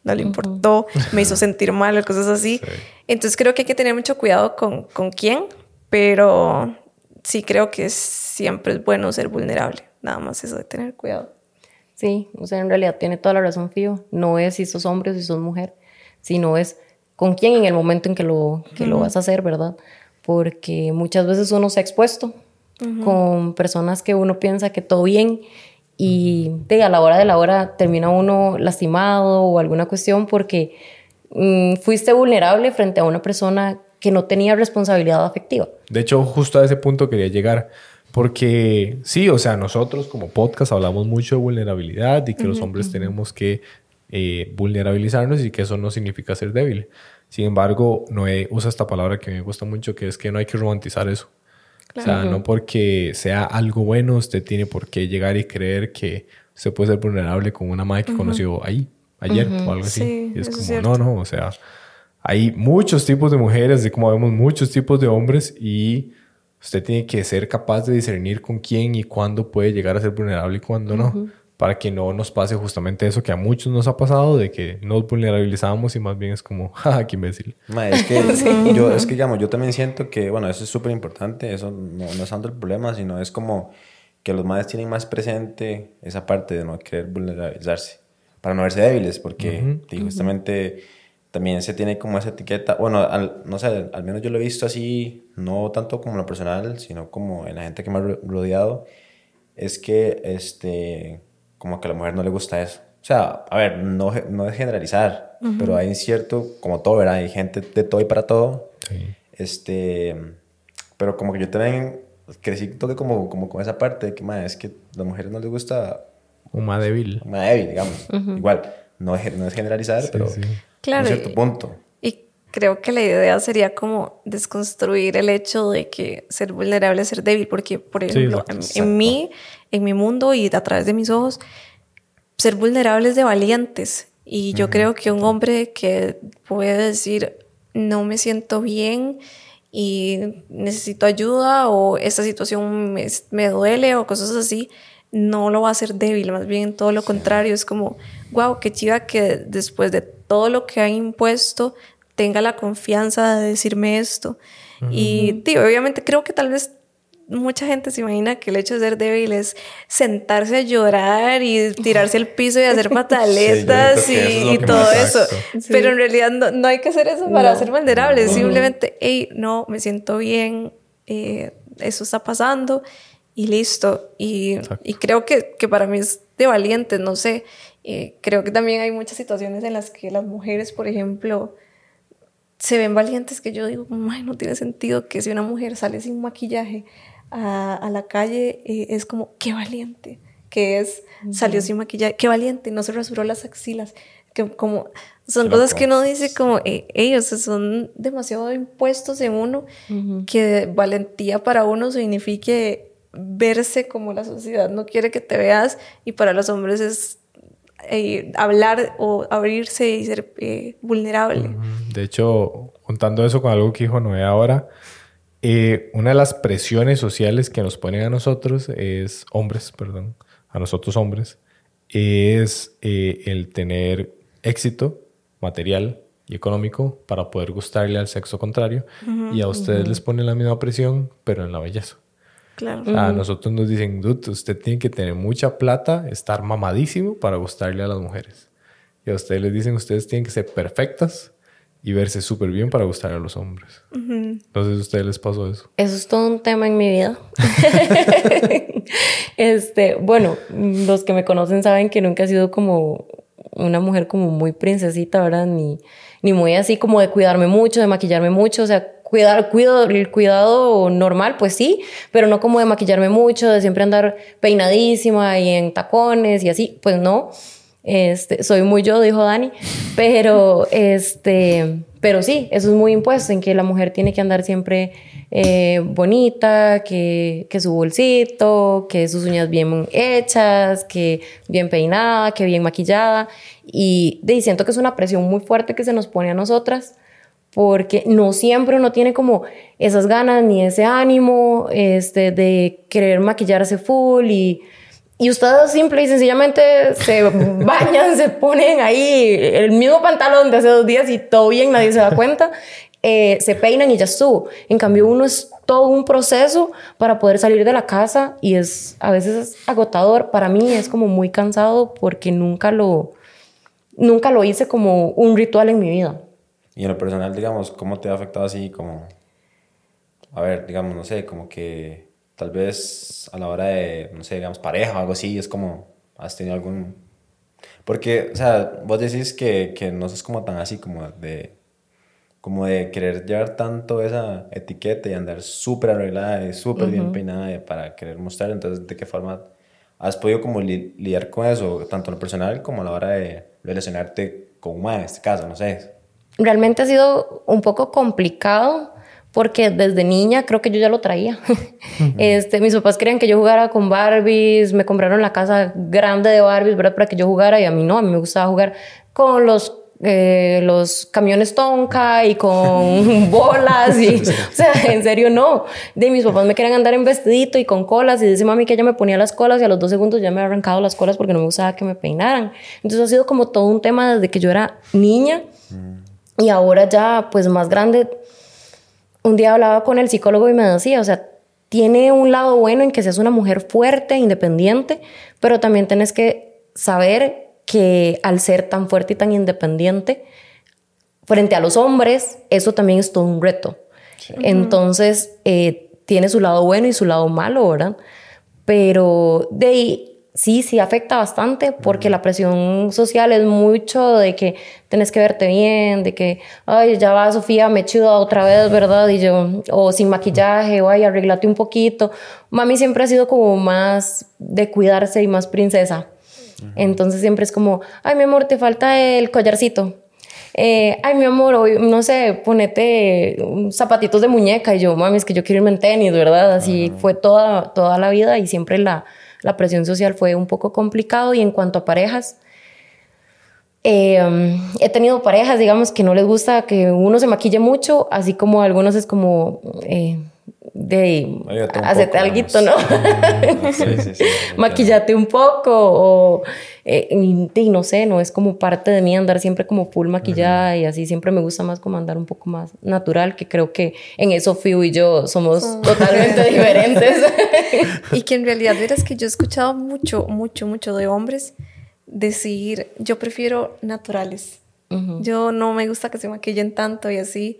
no le importó, me hizo (laughs) sentir mal o cosas así. Entonces creo que hay que tener mucho cuidado con, con quién, pero sí creo que siempre es bueno ser vulnerable, nada más eso de tener cuidado. Sí, o sea, en realidad tiene toda la razón, Fío. No es si sos hombre o si sos mujer, sino es con quién en el momento en que lo, que lo vas a hacer, ¿verdad? Porque muchas veces uno se ha expuesto con personas que uno piensa que todo bien y a la hora de la hora termina uno lastimado o alguna cuestión porque mm, fuiste vulnerable frente a una persona que no tenía responsabilidad afectiva. De hecho, justo a ese punto quería llegar. Porque sí, o sea, nosotros como podcast hablamos mucho de vulnerabilidad y que los hombres tenemos que eh, vulnerabilizarnos y que eso no significa ser débil. Sin embargo, Noé usa esta palabra que me gusta mucho, que es que no hay que romantizar eso. O sea, no porque sea algo bueno, usted tiene por qué llegar y creer que se puede ser vulnerable con una madre que conoció ahí, ayer o algo así. y es como, no, no, o sea, hay muchos tipos de mujeres, de como vemos muchos tipos de hombres y usted tiene que ser capaz de discernir con quién y cuándo puede llegar a ser vulnerable y cuándo no para que no nos pase justamente eso que a muchos nos ha pasado, de que nos vulnerabilizamos y más bien es como, (laughs) jaja, qué imbécil. es que (laughs) yo, es que digamos, yo también siento que, bueno, eso es súper importante, eso no, no, es tanto el problema, sino es como que los madres tienen más presente esa parte de no querer vulnerabilizarse, para no verse débiles, porque justamente también se tiene como esa etiqueta, bueno, no sé, al menos yo lo he visto así, no tanto como en lo personal, sino como en la gente que me ha rodeado, es que, este como que a la mujer no le gusta eso. O sea, a ver, no, no es generalizar, pero hay cierto, como todo, ¿verdad? Hay gente de todo y para todo. Sí. Este, pero como que yo también crecí toque como, como con esa parte de que, más es que a las mujeres no les gusta... Un más débil. Un más débil, digamos. Igual, no es, no es generalizar, pero claro, a cierto punto. Creo que la idea sería como desconstruir el hecho de que ser vulnerable es ser débil, porque, por ejemplo, en, en, mí en mi mundo y a través de mis ojos, ser vulnerables de valientes. Y yo creo que un hombre que puede decir, no me siento bien y necesito ayuda o esta situación me, me duele o cosas así, no lo va a hacer débil, más bien todo lo contrario, es como, wow, qué chiva que después de todo lo que ha impuesto tenga la confianza de decirme esto. Y tío, obviamente creo que tal vez mucha gente se imagina que el hecho de ser débil es sentarse a llorar y tirarse al piso y hacer (laughs) pataletas y, todo eso. Pero en realidad no, hay que hacer eso para ser vulnerable. Simplemente, hey, no, me siento bien, eh, eso está pasando y listo. Y, creo que, que, para mí es de valiente, no sé. Eh, creo que también hay muchas situaciones en las que las mujeres, por ejemplo, se ven valientes que yo digo, no tiene sentido que si una mujer sale sin maquillaje a, la calle eh, es como, qué valiente, que es, salió sin maquillaje, qué valiente, no se rasuró las axilas. Que como son cosas que uno dice como eh, ellos son demasiado impuestos en uno que valentía para uno signifique verse como la sociedad no quiere que te veas y para los hombres es eh, hablar o abrirse y ser eh, vulnerable. De hecho, contando eso con algo que dijo Noé ahora, eh, una de las presiones sociales que nos ponen a nosotros es, hombres, perdón, a nosotros hombres, es el tener éxito material y económico para poder gustarle al sexo contrario y a ustedes les ponen la misma presión, pero en la belleza. Claro. A nosotros nos dicen, dude, usted tiene que tener mucha plata, estar mamadísimo para gustarle a las mujeres. Y a ustedes les dicen, ustedes tienen que ser perfectas y verse súper bien para gustar a los hombres. Entonces, ¿a ustedes les pasó eso? Eso es todo un tema en mi vida. (laughs) este, bueno, los que me conocen saben que nunca he sido como una mujer como muy princesita, ¿verdad? Ni, ni muy así como de cuidarme mucho, de maquillarme mucho, o sea, cuidar, cuido, el cuidado normal, pues sí, pero no como de maquillarme mucho, de siempre andar peinadísima y en tacones y así, pues no. Este, soy muy yo, dijo Dani, pero este, pero sí, eso es muy impuesto en que la mujer tiene que andar siempre eh, bonita, que, que, su bolsito, que sus uñas bien hechas, que bien peinada, que bien maquillada. Y, de, siento que es una presión muy fuerte que se nos pone a nosotras porque no siempre uno tiene como esas ganas ni ese ánimo este, de querer maquillarse full y, y ustedes simple y sencillamente se (laughs) bañan, se ponen ahí el mismo pantalón de hace dos días y todo bien, nadie se da cuenta, eh, se peinan y ya estuvo. En cambio uno es todo un proceso para poder salir de la casa y es a veces es agotador. Para mí es como muy cansado porque nunca lo, nunca lo hice como un ritual en mi vida. Y en lo personal, digamos, ¿cómo te ha afectado así como, a ver, digamos, no sé, como que tal vez a la hora de, no sé, digamos, pareja o algo así, es como, has tenido algún... Porque, o sea, vos decís que, que no sos como tan así como de, como de querer llevar tanto esa etiqueta y andar súper arreglada y súper bien peinada para querer mostrar, entonces, ¿de qué forma has podido como lidiar con eso, tanto en lo personal como a la hora de relacionarte con una en este caso, no sé? Realmente ha sido un poco complicado porque desde niña creo que yo ya lo traía. (laughs) este, mis papás querían que yo jugara con Barbies, me compraron la casa grande de Barbies, ¿verdad? Para que yo jugara y a mí no, a mí me gustaba jugar con los eh, los camiones Tonka y con (laughs) bolas y, (laughs) o sea, en serio no. De mis papás me querían andar en vestidito y con colas y dice mami que ella me ponía las colas y a los dos segundos ya me había arrancado las colas porque no me gustaba que me peinaran. Entonces ha sido como todo un tema desde que yo era niña. Y ahora ya, pues más grande, un día hablaba con el psicólogo y me decía, o sea, tiene un lado bueno en que seas una mujer fuerte, independiente, pero también tienes que saber que al ser tan fuerte y tan independiente, frente a los hombres, eso también es todo un reto. Entonces, eh, tiene su lado bueno y su lado malo, ¿verdad? Pero de ahí, sí, sí afecta bastante porque la presión social es mucho de que tenés que verte bien, de que, ay, ya va Sofía me chuda otra vez, ¿verdad? Y yo, o sin maquillaje, o ay, arreglate un poquito. Mami siempre ha sido como más de cuidarse y más princesa. Entonces siempre es como, ay, mi amor, te falta el collarcito. Eh, ay, mi amor, hoy, no sé, ponete zapatitos de muñeca. Y yo, mami, es que yo quiero irme en tenis, ¿verdad? Así fue toda, toda la vida y siempre la, la presión social fue un poco complicado y en cuanto a parejas, eh, he tenido parejas, digamos, que no les gusta que uno se maquille mucho, así como algunos es como eh, de hacerte algo, ¿no? (laughs) Maquillate un poco o eh, y, no sé, no es como parte de mí andar siempre como full maquillada y así siempre me gusta más como andar un poco más natural, que creo que en eso Fiu y yo somos totalmente (laughs) diferentes. (laughs) y que en realidad verás que yo he escuchado mucho, mucho, mucho de hombres decir, yo prefiero naturales. Yo no me gusta que se maquillen tanto y así.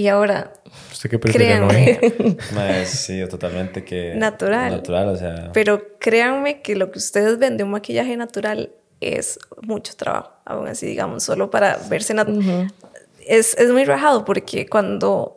Y ahora. ¿Usted qué prefiere? (laughs) sí, totalmente que. Natural. Natural, o sea. Pero créanme que lo que ustedes ven de un maquillaje natural es mucho trabajo. Aún así, digamos, solo para verse natural. es, es muy rajado porque cuando.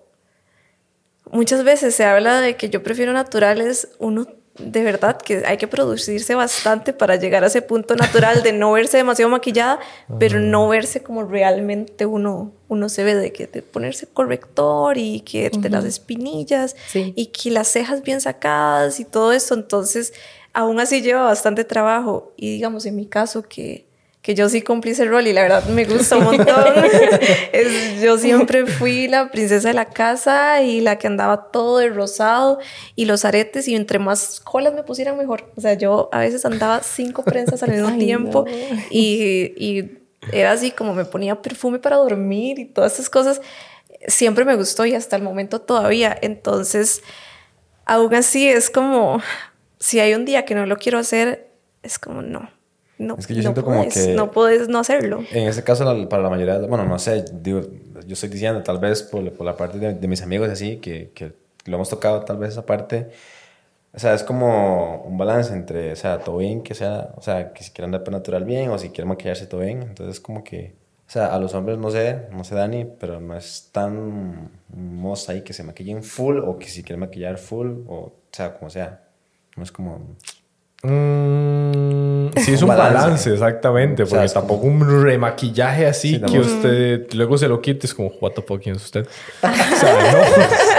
Muchas veces se habla de que yo prefiero naturales, uno de verdad que hay que producirse bastante para llegar a ese punto natural de no verse demasiado maquillada, pero no verse como realmente uno, uno se ve, de que de ponerse corrector y que de las espinillas y que las cejas bien sacadas y todo eso. Entonces, aún así lleva bastante trabajo. Y digamos, en mi caso, que que yo sí cumplí ese rol y la verdad me gusta un montón. (laughs) yo siempre fui la princesa de la casa y la que andaba todo de rosado y los aretes y entre más colas me pusieran mejor. O sea, yo a veces andaba cinco prensas al mismo (laughs) tiempo y, y era así como me ponía perfume para dormir y todas esas cosas. Siempre me gustó y hasta el momento todavía. Entonces, aún así es como, si hay un día que no lo quiero hacer, es como no no, es que yo siento como que no puedes no hacerlo. En ese caso, para la mayoría, bueno, no sé, digo, yo estoy diciendo, tal vez por, por la parte de, mis amigos así, que, que, lo hemos tocado, tal vez esa parte, o sea, es como un balance entre, o sea, todo bien, que sea, o sea, que si quieren andar natural bien o si quieren maquillarse todo bien, entonces como que, o sea, a los hombres no sé, no sé Dani, pero no es tan moza ahí que se maquillen full o que si quieren maquillar full o, o sea, como sea, no es como... Mm, sí, es un, balance, exactamente, porque tampoco un remaquillaje así que usted luego se lo quite, es como, what the fuck, ¿quién es usted? (laughs) o sea, no.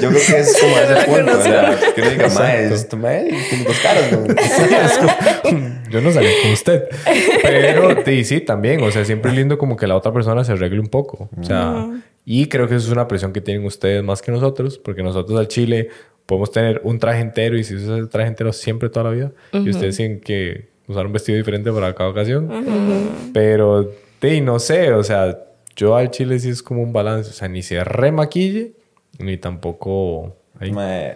Yo creo que es como ese (laughs) punto, o sea, que le diga, maestro, tiene dos caras, (laughs) yo no salí con usted, pero (laughs) sí, sí, también, o sea, siempre es lindo como que la otra persona se arregle un poco, o sea, y creo que eso es una presión que tienen ustedes más que nosotros, porque nosotros al Chile podemos tener un traje entero y si usas el traje entero siempre toda la vida y ustedes tienen que usar un vestido diferente para cada ocasión. Pero, de, no sé, o sea, yo al chile sí es como un balance, o sea, ni se remaquille ni tampoco...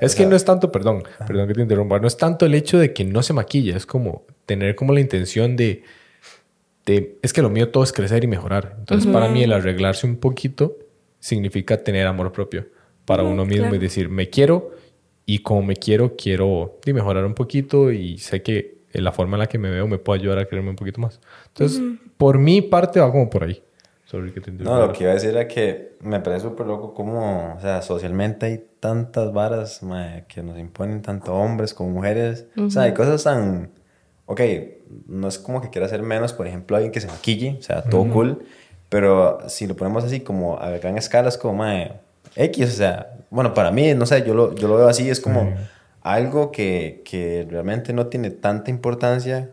es que no es tanto, perdón, perdón que te interrumpa, no es tanto el hecho de que no se maquilla, es como tener como la intención de, de es que lo mío todo es crecer y mejorar. Entonces, para mí el arreglarse un poquito significa tener amor propio para uno mismo y decir, me quiero y como me quiero, quiero mejorar un poquito y sé que la forma en la que me veo me puede ayudar a quererme un poquito más. Entonces, por mi parte va como por ahí. No, lo que iba a decir era que me parece súper loco como, o sea, socialmente hay tantas varas que nos imponen tanto hombres como mujeres. O sea, hay cosas tan... Ok, no es como que quiera hacer menos, por ejemplo, alguien que se maquille, o sea, todo cool. Pero si lo ponemos así como a gran escala, es como, X, o sea, bueno, para mí, no sé, yo lo, yo lo veo así, es como algo que, que, realmente no tiene tanta importancia,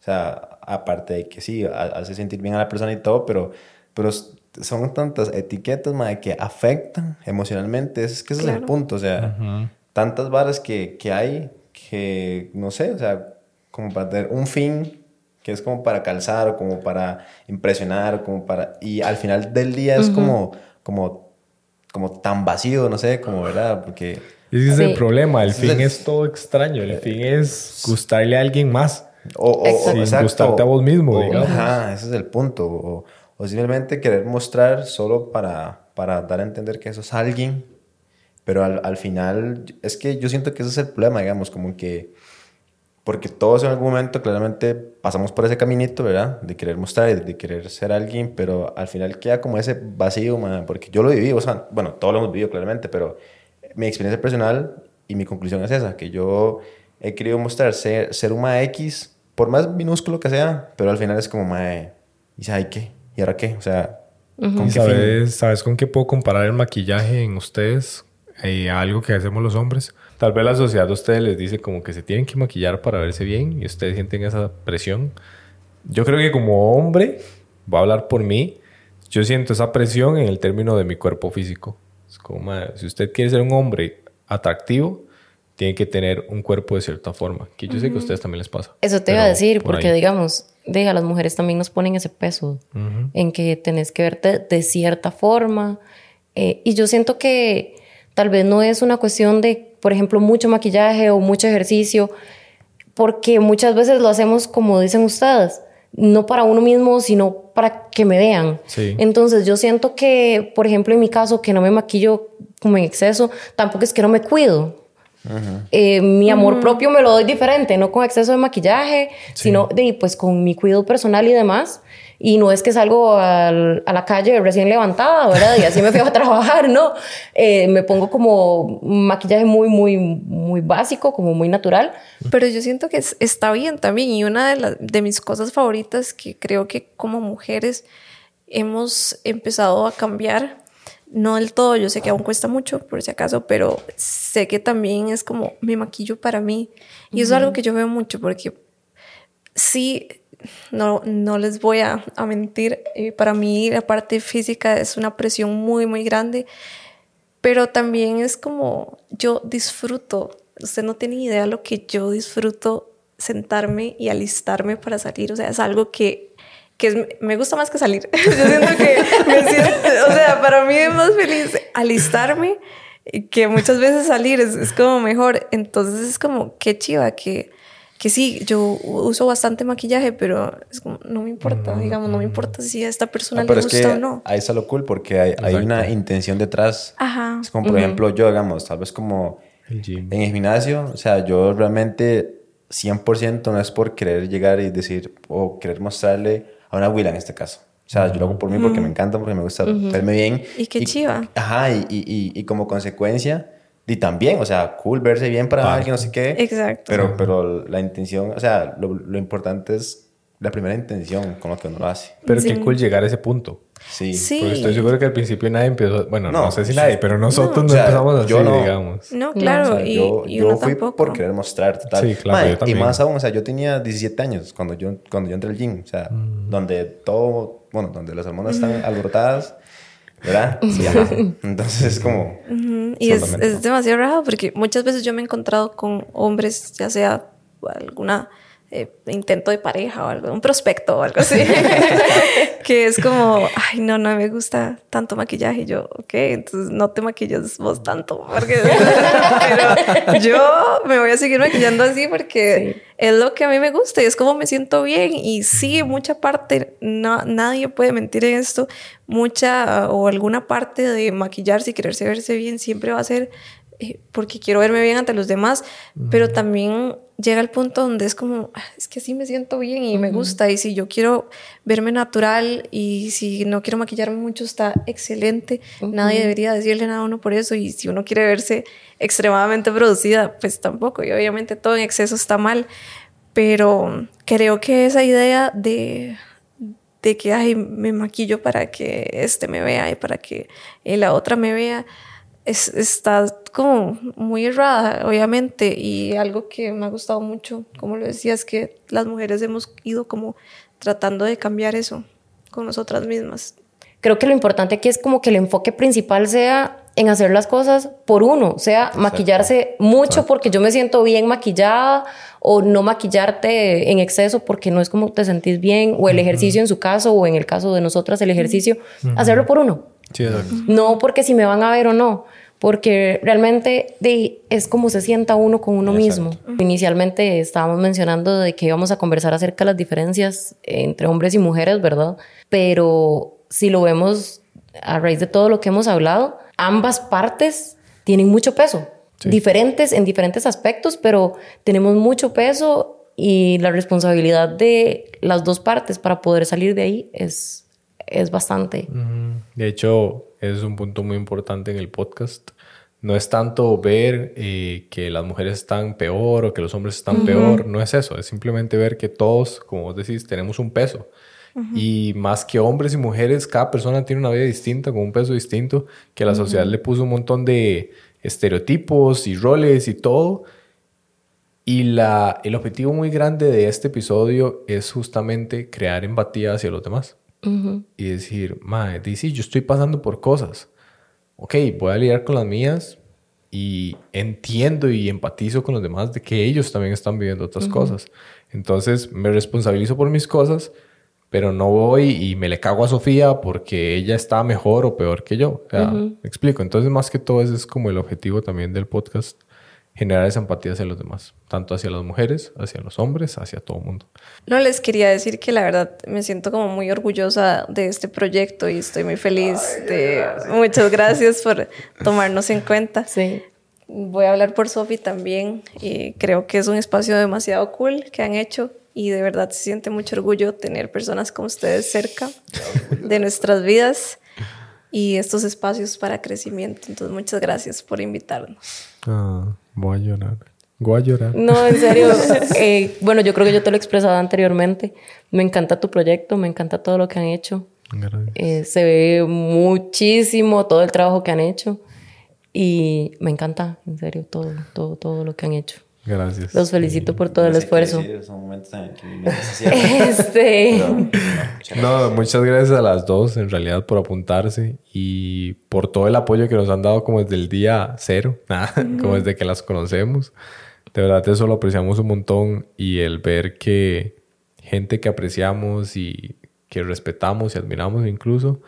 o sea, aparte de que sí, hace sentir bien a la persona y todo, pero, pero son tantas etiquetas madre, que afectan emocionalmente, es que ese es el punto, o sea, tantas varas que, que hay que, no sé, o sea, como para tener un fin que es como para calzar o como para impresionar o como para... Y al final del día es como, como como tan vacío, no sé, como, ¿verdad? Porque... Ese es el problema, el fin es, todo extraño, el fin es gustarle a alguien más. O, o, gustarte a vos mismo, digamos. Ajá, ese es el punto. O, o, simplemente querer mostrar solo para, para dar a entender que eso es alguien. Pero al, al final, es que yo siento que ese es el problema, digamos, como que porque todos en algún momento claramente pasamos por ese caminito, ¿verdad? De querer mostrar, de querer ser alguien, pero al final queda como ese vacío, man, porque yo lo viví, o sea, bueno, todos lo hemos vivido claramente, pero mi experiencia personal y mi conclusión es esa, que yo he querido mostrar ser, ser un ma X, por más minúsculo que sea, pero al final es como ma, ¿y sabes qué? ¿Y ahora qué? O sea, ¿con sabes, ¿sabes con qué puedo comparar el maquillaje en ustedes y algo que hacemos los hombres? Tal vez la sociedad de ustedes les dice como que se tienen que maquillar para verse bien y ustedes sienten esa presión. Yo creo que como hombre, voy a hablar por mí, yo siento esa presión en el término de mi cuerpo físico. Es como, si usted quiere ser un hombre atractivo, tiene que tener un cuerpo de cierta forma, que yo sé que a ustedes también les pasa. Eso te iba a decir, porque digamos, diga, las mujeres también nos ponen ese peso en que tenés que verte de cierta forma. Eh, y yo siento que tal vez no es una cuestión de por ejemplo, mucho maquillaje o mucho ejercicio, porque muchas veces lo hacemos como dicen ustedes, no para uno mismo, sino para que me vean. Entonces yo siento que, por ejemplo, en mi caso, que no me maquillo como en exceso, tampoco es que no me cuido. Eh, mi amor propio me lo doy diferente, no con exceso de maquillaje, sino de, pues con mi cuidado personal y demás. Y no es que salgo al- a la calle recién levantada, ¿verdad? Y así me fui a (laughs) trabajar, ¿no? Eh, me pongo como maquillaje muy, muy, muy básico, como muy natural. Pero yo siento que es- está bien también. Y una de, las de mis cosas favoritas que creo que como mujeres hemos empezado a cambiar, no del todo, yo sé que aún cuesta mucho, por si acaso, pero sé que también es como me maquillo para mí. Y eso es algo que yo veo mucho porque sí, no, no les voy a, a mentir, eh, para mí la parte física es una presión muy, muy grande, pero también es como yo disfruto, usted no tiene idea lo que yo disfruto sentarme y alistarme para salir, o sea, es algo que, que es- me gusta más que salir. (laughs) yo siento que me siento, o sea, para mí es más feliz alistarme que muchas veces salir, es, es como mejor, entonces es como, qué chiva que que sí, yo uso bastante maquillaje, pero es como, no me importa, digamos, no me importa si a esta persona Ah, le pero es gusta que o no. ahí está lo cool porque hay, hay una intención detrás. Ajá. Es como, por ejemplo, yo, digamos, tal vez como El gym. en el gimnasio, o sea, yo realmente 100% no es por querer llegar y decir o querer mostrarle a una abuela en este caso. O sea, yo lo hago por mí porque me encanta, porque me gusta verme bien. Y qué chiva. Ajá, y, y, y, y como consecuencia, y también, o sea, cool verse bien para alguien, no sé qué. Exacto. Pero, pero la intención, o sea, lo, lo importante es la primera intención con lo que uno lo hace. Pero Sí. qué cool llegar a ese punto. Sí. Sí. Porque estoy seguro que al principio nadie empezó. Bueno, no, No, sé si nadie, pero nosotros no, O sea, empezamos así, yo no. digamos. No, O claro, sea, y, yo, y yo fui tampoco. por querer mostrar, total. Sí, claro, Mae, yo también. Y más aún, o sea, yo tenía 17 años cuando yo, cuando yo entré al gym, o sea, Mm. donde todo, bueno, donde las hormonas están alborotadas, ¿verdad? Sí, ajá. (laughs) Entonces es como... Y es, es demasiado raro porque muchas veces yo me he encontrado con hombres, ya sea alguna eh, intento de pareja o algo, un prospecto o algo así, (laughs) que es como, ay, no, no me gusta tanto maquillaje. Y yo, ok, entonces no te maquillas vos tanto, porque, (laughs) pero yo me voy a seguir maquillando así porque es lo que a mí me gusta y es como me siento bien. Y sí, mucha parte, no, nadie puede mentir en esto, mucha o alguna parte de maquillarse y quererse verse bien siempre va a ser eh, porque quiero verme bien ante los demás, pero también llega el punto donde es como, "Ah, es que así me siento bien y me gusta, y si yo quiero verme natural y si no quiero maquillarme mucho, está excelente, nadie debería decirle nada a uno por eso, y si uno quiere verse extremadamente producida, pues tampoco, y obviamente todo en exceso está mal, pero creo que esa idea de de que ay, me maquillo para que este me vea y para que la otra me vea, es, está como muy errada, obviamente, y algo que me ha gustado mucho, como lo decía, es que las mujeres hemos ido como tratando de cambiar eso con nosotras mismas. Creo que lo importante aquí es como que el enfoque principal sea en hacer las cosas por uno, o sea, maquillarse mucho porque yo me siento bien maquillada o no maquillarte en exceso porque no es como te sentís bien o el ejercicio en su caso o en el caso de nosotras el ejercicio, hacerlo por uno. Sí, exacto. No porque si me van a ver o no, porque realmente de, es como se sienta uno con uno mismo. Inicialmente estábamos mencionando de que íbamos a conversar acerca de las diferencias entre hombres y mujeres, ¿verdad? Pero si lo vemos a raíz de todo lo que hemos hablado, ambas partes tienen mucho peso, Sí. diferentes en diferentes aspectos, pero tenemos mucho peso y la responsabilidad de las dos partes para poder salir de ahí es, es bastante. Ujú. De hecho, es un punto muy importante en el podcast. No es tanto ver eh, que las mujeres están peor o que los hombres están peor, no es eso, es simplemente ver que todos, como vos decís, tenemos un peso. Y más que hombres y mujeres, cada persona tiene una vida distinta, con un peso distinto, que la sociedad le puso un montón de estereotipos y roles y todo. Y la, el objetivo muy grande de este episodio es justamente crear empatía hacia los demás Y decir, madre, dice, yo estoy pasando por cosas. Ok, voy a lidiar con las mías y entiendo y empatizo con los demás de que ellos también están viviendo otras cosas. Entonces me responsabilizo por mis cosas, pero no voy y me le cago a Sofía porque ella está mejor o peor que yo. O sea, me explico. Entonces, más que todo, ese es como el objetivo también del podcast, generar esa empatía hacia los demás, tanto hacia las mujeres, hacia los hombres, hacia todo el mundo. No les quería decir que la verdad me siento como muy orgullosa de este proyecto y estoy muy feliz de muchas gracias por tomarnos en cuenta. Sí. Voy a hablar por Sofi también y creo que es un espacio demasiado cool que han hecho y de verdad se siente mucho orgullo tener personas como ustedes cerca de nuestras vidas y estos espacios para crecimiento. Entonces, muchas gracias por invitarnos. Ah, voy a llorar. Voy a llorar. No, en serio. (laughs) Eh, bueno, yo creo que yo te lo he expresado anteriormente. Me encanta tu proyecto, me encanta todo lo que han hecho. Eh, se ve muchísimo todo el trabajo que han hecho y me encanta, en serio, todo, todo, todo lo que han hecho. Gracias. Los felicito por todo el esfuerzo. (laughs) este... no, muchas gracias a las dos, en realidad, por apuntarse y por todo el apoyo que nos han dado como desde el día cero, (laughs) como desde que las conocemos. De verdad, eso lo apreciamos un montón y el ver que gente que apreciamos y que respetamos y admiramos incluso,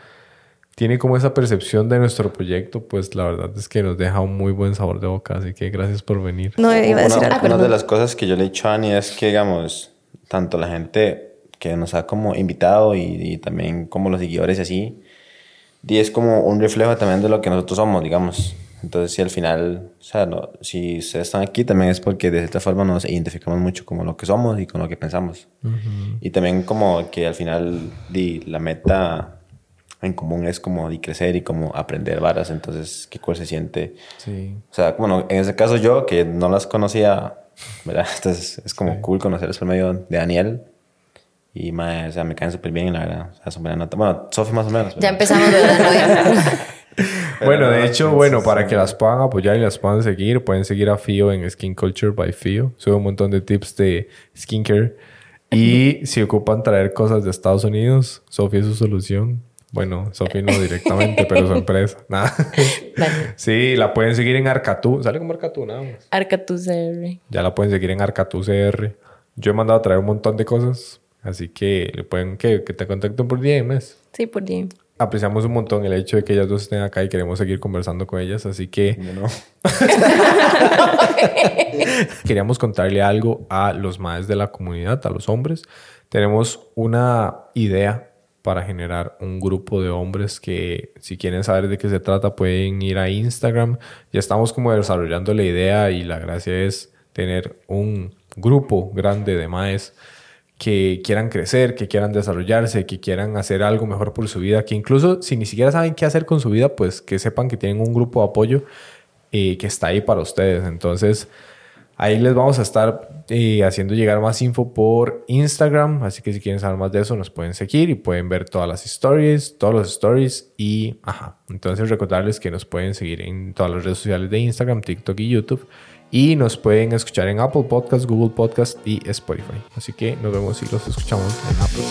tiene como esa percepción de nuestro proyecto, pues la verdad es que nos deja un muy buen sabor de boca. Así que gracias por venir. No, iba a decir una, una de las cosas que yo le he dicho a Ani es que, digamos, tanto la gente que nos ha como invitado y, también como los seguidores y así, y es como un reflejo también de lo que nosotros somos, digamos. Entonces, si al final, o sea, no, si ustedes están aquí, también es porque de cierta forma nos identificamos mucho con lo que somos y con lo que pensamos. Y también como que al final di, la meta en común es como de crecer y como aprender varas. Entonces, qué cool se siente. Sí. O sea, bueno, en ese caso yo, que no las conocía, ¿verdad? (laughs) Entonces, es como cool conocerlas por medio de Daniel. Y mae, o sea, me caen súper bien, la verdad. O sea, son buena nota. Bueno, Sofi más o menos. Ya empezamos de la (laughs) Bueno, de hecho, bueno, para que las puedan apoyar y las puedan seguir, pueden seguir a Fio en Skin Culture by Fio. Sube un montón de tips de skincare. Y si ocupan traer cosas de Estados Unidos, Sofía es su solución. Bueno, Sofi no directamente, pero su empresa. (laughs) Nada. Sí, la pueden seguir en Arcatú. Sale como Arcatú nada más. Arcatú CR. Ya la pueden seguir en Arcatú CR. Yo he mandado a traer un montón de cosas. Así que le pueden que, que te contacten por DM. Sí, por DM apreciamos un montón el hecho de que ellas dos estén acá y queremos seguir conversando con ellas, así que (laughs) no. (laughs) queríamos contarle algo a los más de la comunidad, a los hombres. Tenemos una idea para generar un grupo de hombres que si quieren saber de qué se trata pueden ir a Instagram. Ya estamos como desarrollando la idea y la gracia es tener un grupo grande de maes que quieran crecer, que quieran desarrollarse, que quieran hacer algo mejor por su vida, que incluso si ni siquiera saben qué hacer con su vida, pues que sepan que tienen un grupo de apoyo eh, que está ahí para ustedes. Entonces, ahí les vamos a estar eh, haciendo llegar más info por Instagram, así que si quieren saber más de eso, nos pueden seguir y pueden ver todas las stories, todos los stories y, ajá, entonces recordarles que nos pueden seguir en todas las redes sociales de Instagram, TikTok y YouTube y nos pueden escuchar en Apple Podcast, Google Podcast y Spotify. Así que nos vemos y los escuchamos en Apple.